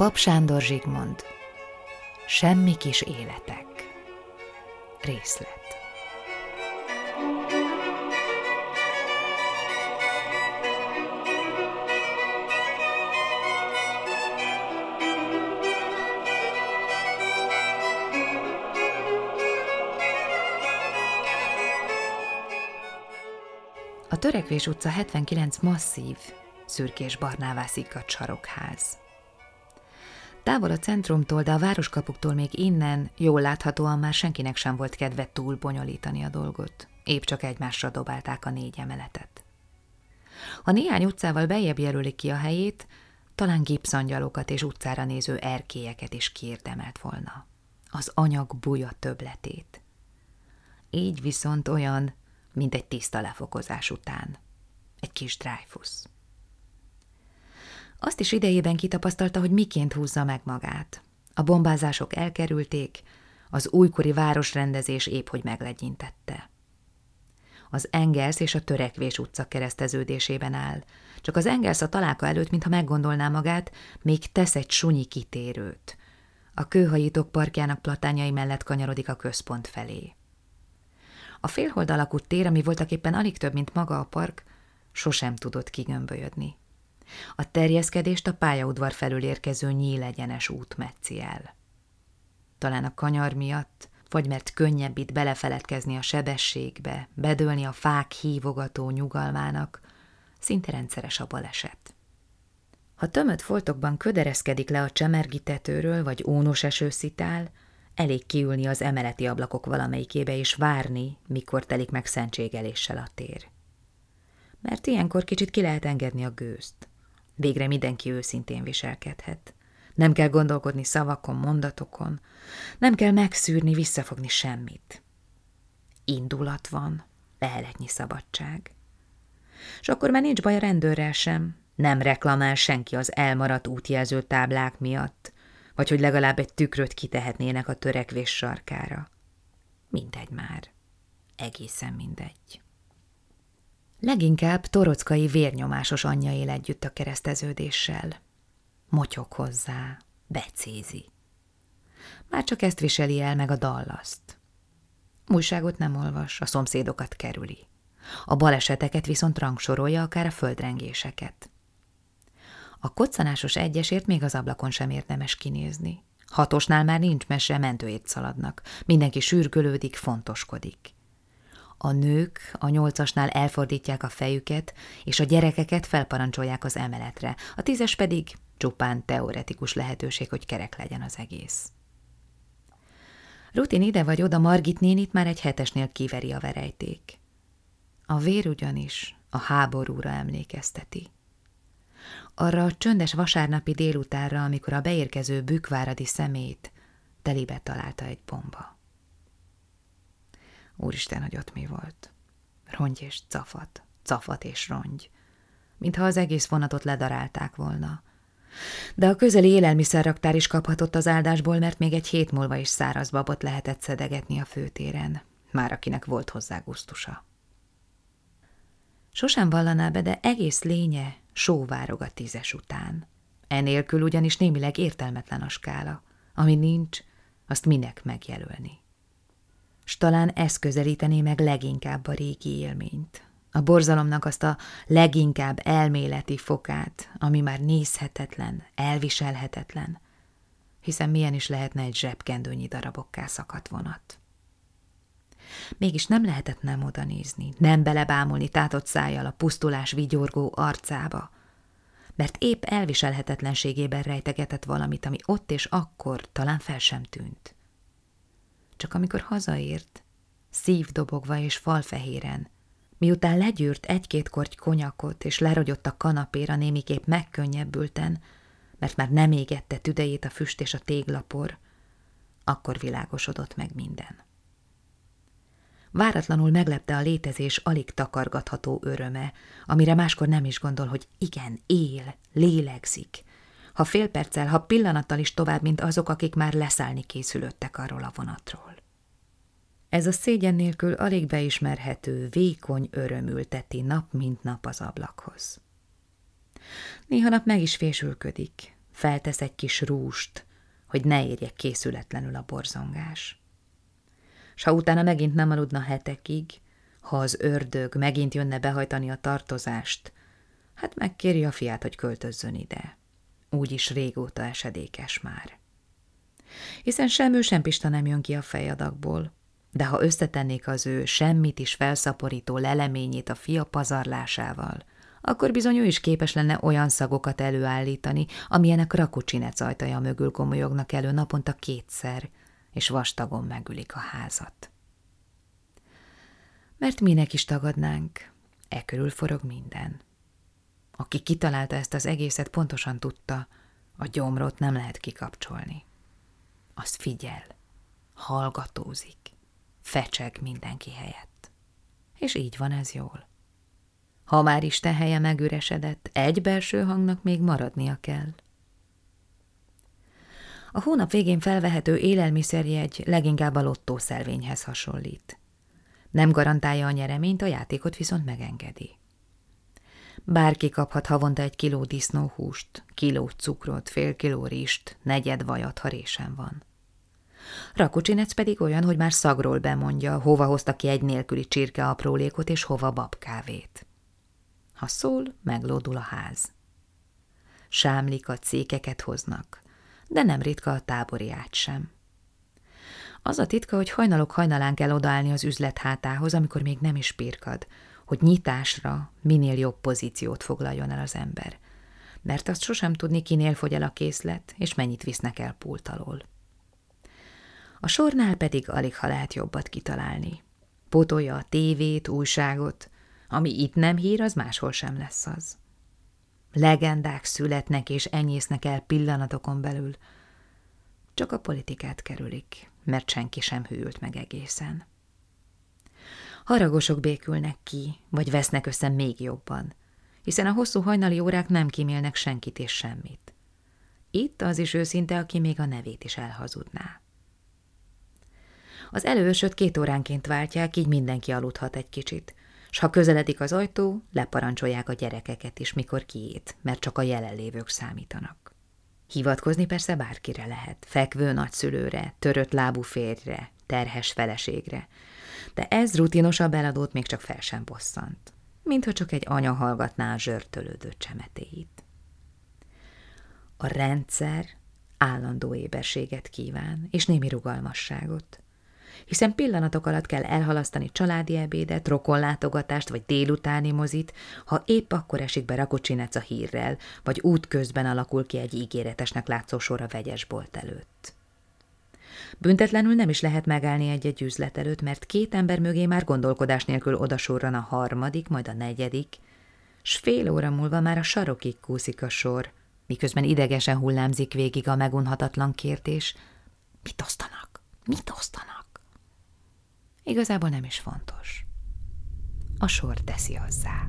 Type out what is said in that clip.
Pap Sándor Zsigmond. Semmi kis életek. Részlet. A Törekvés utca 79 masszív, szürkés barnává szikkadt sarokház. Távol a centrumtól, de a városkapuktól még innen, jól láthatóan már senkinek sem volt kedve túl bonyolítani a dolgot. Épp csak egymásra dobálták a négy emeletet. Ha néhány utcával bejebb jelölik ki a helyét, talán gipszangyalokat és utcára néző erkélyeket is kiérdemelt volna. Az anyag buja töbletét. Így viszont olyan, mint egy tiszta lefokozás után. Egy kis drájfusz. Azt is idejében kitapasztalta, hogy miként húzza meg magát. A bombázások elkerülték, az újkori városrendezés épp hogy meglegyintette. Az Engels és a Törekvés utca kereszteződésében áll. Csak az Engels a találka előtt, mintha meggondolná magát, még tesz egy sunyi kitérőt. A kőhajítók parkjának platányai mellett kanyarodik a központ felé. A félhold alakú tér, ami voltak éppen alig több, mint maga a park, sosem tudott kigömbölyödni. A terjeszkedést a pályaudvar felül érkező nyílegyenes út metszi el. Talán a kanyar miatt, vagy mert könnyebb itt belefeledkezni a sebességbe, bedőlni a fák hívogató nyugalmának, szinte rendszeres a baleset. Ha tömött foltokban ködereszkedik le a csemergitetőről, vagy ónos eső szitál, elég kiülni az emeleti ablakok valamelyikébe és várni, mikor telik meg szentségeléssel a tér. Mert ilyenkor kicsit ki lehet engedni a gőzt. Végre mindenki őszintén viselkedhet. Nem kell gondolkodni szavakon, mondatokon, nem kell megszűrni, visszafogni semmit. Indulat van, leheletnyi szabadság. És akkor már nincs baj a rendőrrel sem, nem reklamál senki az elmaradt útjelző táblák miatt, vagy hogy legalább egy tükröt kitehetnének a törekvés sarkára. Mindegy már. Egészen mindegy. Leginkább torockai vérnyomásos anyja él együtt a kereszteződéssel. Motyog hozzá, becézi. Már csak ezt viseli el meg a dallaszt. Újságot nem olvas, a szomszédokat kerüli. A baleseteket viszont rangsorolja, akár a földrengéseket. A koccanásos egyesért még az ablakon sem érdemes kinézni. Hatosnál már nincs mese, mentőét szaladnak. Mindenki sürgölődik, fontoskodik. A nők a nyolcasnál elfordítják a fejüket, és a gyerekeket felparancsolják az emeletre, a tízes pedig csupán teoretikus lehetőség, hogy kerek legyen az egész. Rutin ide vagy oda Margit nénit már egy hetesnél kiveri a verejték. A vér ugyanis a háborúra emlékezteti. Arra a csöndes vasárnapi délutánra, amikor a beérkező bükváradi szemét telibe találta egy bomba. Úristen, hogy ott mi volt. Rongy és cafat, cafat és rongy. Mintha az egész vonatot ledarálták volna. De a közeli élelmiszerraktár is kaphatott az áldásból, mert még egy hét múlva is száraz babot lehetett szedegetni a főtéren, már akinek volt hozzá gusztusa. Sosem vallaná be, de egész lénye sóvárog a tízes után. Enélkül ugyanis némileg értelmetlen a skála. Ami nincs, azt minek megjelölni s talán ez közelítené meg leginkább a régi élményt. A borzalomnak azt a leginkább elméleti fokát, ami már nézhetetlen, elviselhetetlen, hiszen milyen is lehetne egy zsebkendőnyi darabokká szakadt vonat. Mégis nem lehetett nem oda nézni, nem belebámulni tátott szájjal a pusztulás vigyorgó arcába, mert épp elviselhetetlenségében rejtegetett valamit, ami ott és akkor talán fel sem tűnt csak amikor hazaért, szívdobogva és falfehéren, miután legyűrt egy-két korty konyakot és lerogyott a kanapéra némiképp megkönnyebbülten, mert már nem égette tüdejét a füst és a téglapor, akkor világosodott meg minden. Váratlanul meglepte a létezés alig takargatható öröme, amire máskor nem is gondol, hogy igen, él, lélegzik, ha fél perccel, ha pillanattal is tovább, mint azok, akik már leszállni készülöttek arról a vonatról. Ez a szégyen nélkül alig beismerhető, vékony öröm ülteti nap mint nap az ablakhoz. Néha nap meg is fésülködik, feltesz egy kis rúst, hogy ne érjek készületlenül a borzongás. S ha utána megint nem aludna hetekig, ha az ördög megint jönne behajtani a tartozást, hát megkéri a fiát, hogy költözzön ide. Úgyis régóta esedékes már. Hiszen sem ő, sem Pista nem jön ki a fejadakból, de ha összetennék az ő semmit is felszaporító leleményét a fia pazarlásával, akkor bizony ő is képes lenne olyan szagokat előállítani, amilyenek rakucsinec ajtaja mögül gomolyognak elő naponta kétszer, és vastagon megülik a házat. Mert minek is tagadnánk, e körül forog minden. Aki kitalálta ezt az egészet, pontosan tudta, a gyomrot nem lehet kikapcsolni. Az figyel, hallgatózik, fecseg mindenki helyett. És így van ez jól. Ha már Isten helye megüresedett, egy belső hangnak még maradnia kell. A hónap végén felvehető élelmiszerjegy leginkább a lottószelvényhez hasonlít. Nem garantálja a nyereményt, a játékot viszont megengedi. Bárki kaphat havonta egy kiló disznóhúst, kiló cukrot, fél kiló rist, negyed vajat, ha résen van. Rakucsinec pedig olyan, hogy már szagról bemondja, hova hozta ki egy nélküli csirke aprólékot, és hova babkávét. Ha szól, meglódul a ház. a cékeket hoznak, de nem ritka a tábori ágy sem. Az a titka, hogy hajnalok hajnalán kell odaállni az üzlet hátához, amikor még nem is pirkad, hogy nyitásra minél jobb pozíciót foglaljon el az ember. Mert azt sosem tudni, kinél fogy el a készlet, és mennyit visznek el pult alól. A sornál pedig alig ha lehet jobbat kitalálni. Pótolja a tévét, újságot, ami itt nem hír, az máshol sem lesz az. Legendák születnek és enyésznek el pillanatokon belül. Csak a politikát kerülik, mert senki sem hűlt meg egészen. Haragosok békülnek ki, vagy vesznek össze még jobban, hiszen a hosszú hajnali órák nem kimélnek senkit és semmit. Itt az is őszinte, aki még a nevét is elhazudná. Az előösöt két óránként váltják, így mindenki aludhat egy kicsit, s ha közeledik az ajtó, leparancsolják a gyerekeket is, mikor kiét, mert csak a jelenlévők számítanak. Hivatkozni persze bárkire lehet, fekvő nagyszülőre, törött lábú férjre, terhes feleségre, de ez rutinosabb eladót még csak fel sem bosszant, mintha csak egy anya hallgatná a zsörtölődő csemetéit. A rendszer állandó éberséget kíván, és némi rugalmasságot hiszen pillanatok alatt kell elhalasztani családi ebédet, rokonlátogatást vagy délutáni mozit, ha épp akkor esik be Rakocsinec a hírrel, vagy útközben alakul ki egy ígéretesnek látszó sor a vegyesbolt előtt. Büntetlenül nem is lehet megállni egy-egy üzlet előtt, mert két ember mögé már gondolkodás nélkül odasorran a harmadik, majd a negyedik, s fél óra múlva már a sarokig kúszik a sor, miközben idegesen hullámzik végig a megunhatatlan kérdés, mit osztanak, mit osztanak? Igazából nem is fontos. A sor teszi hozzá.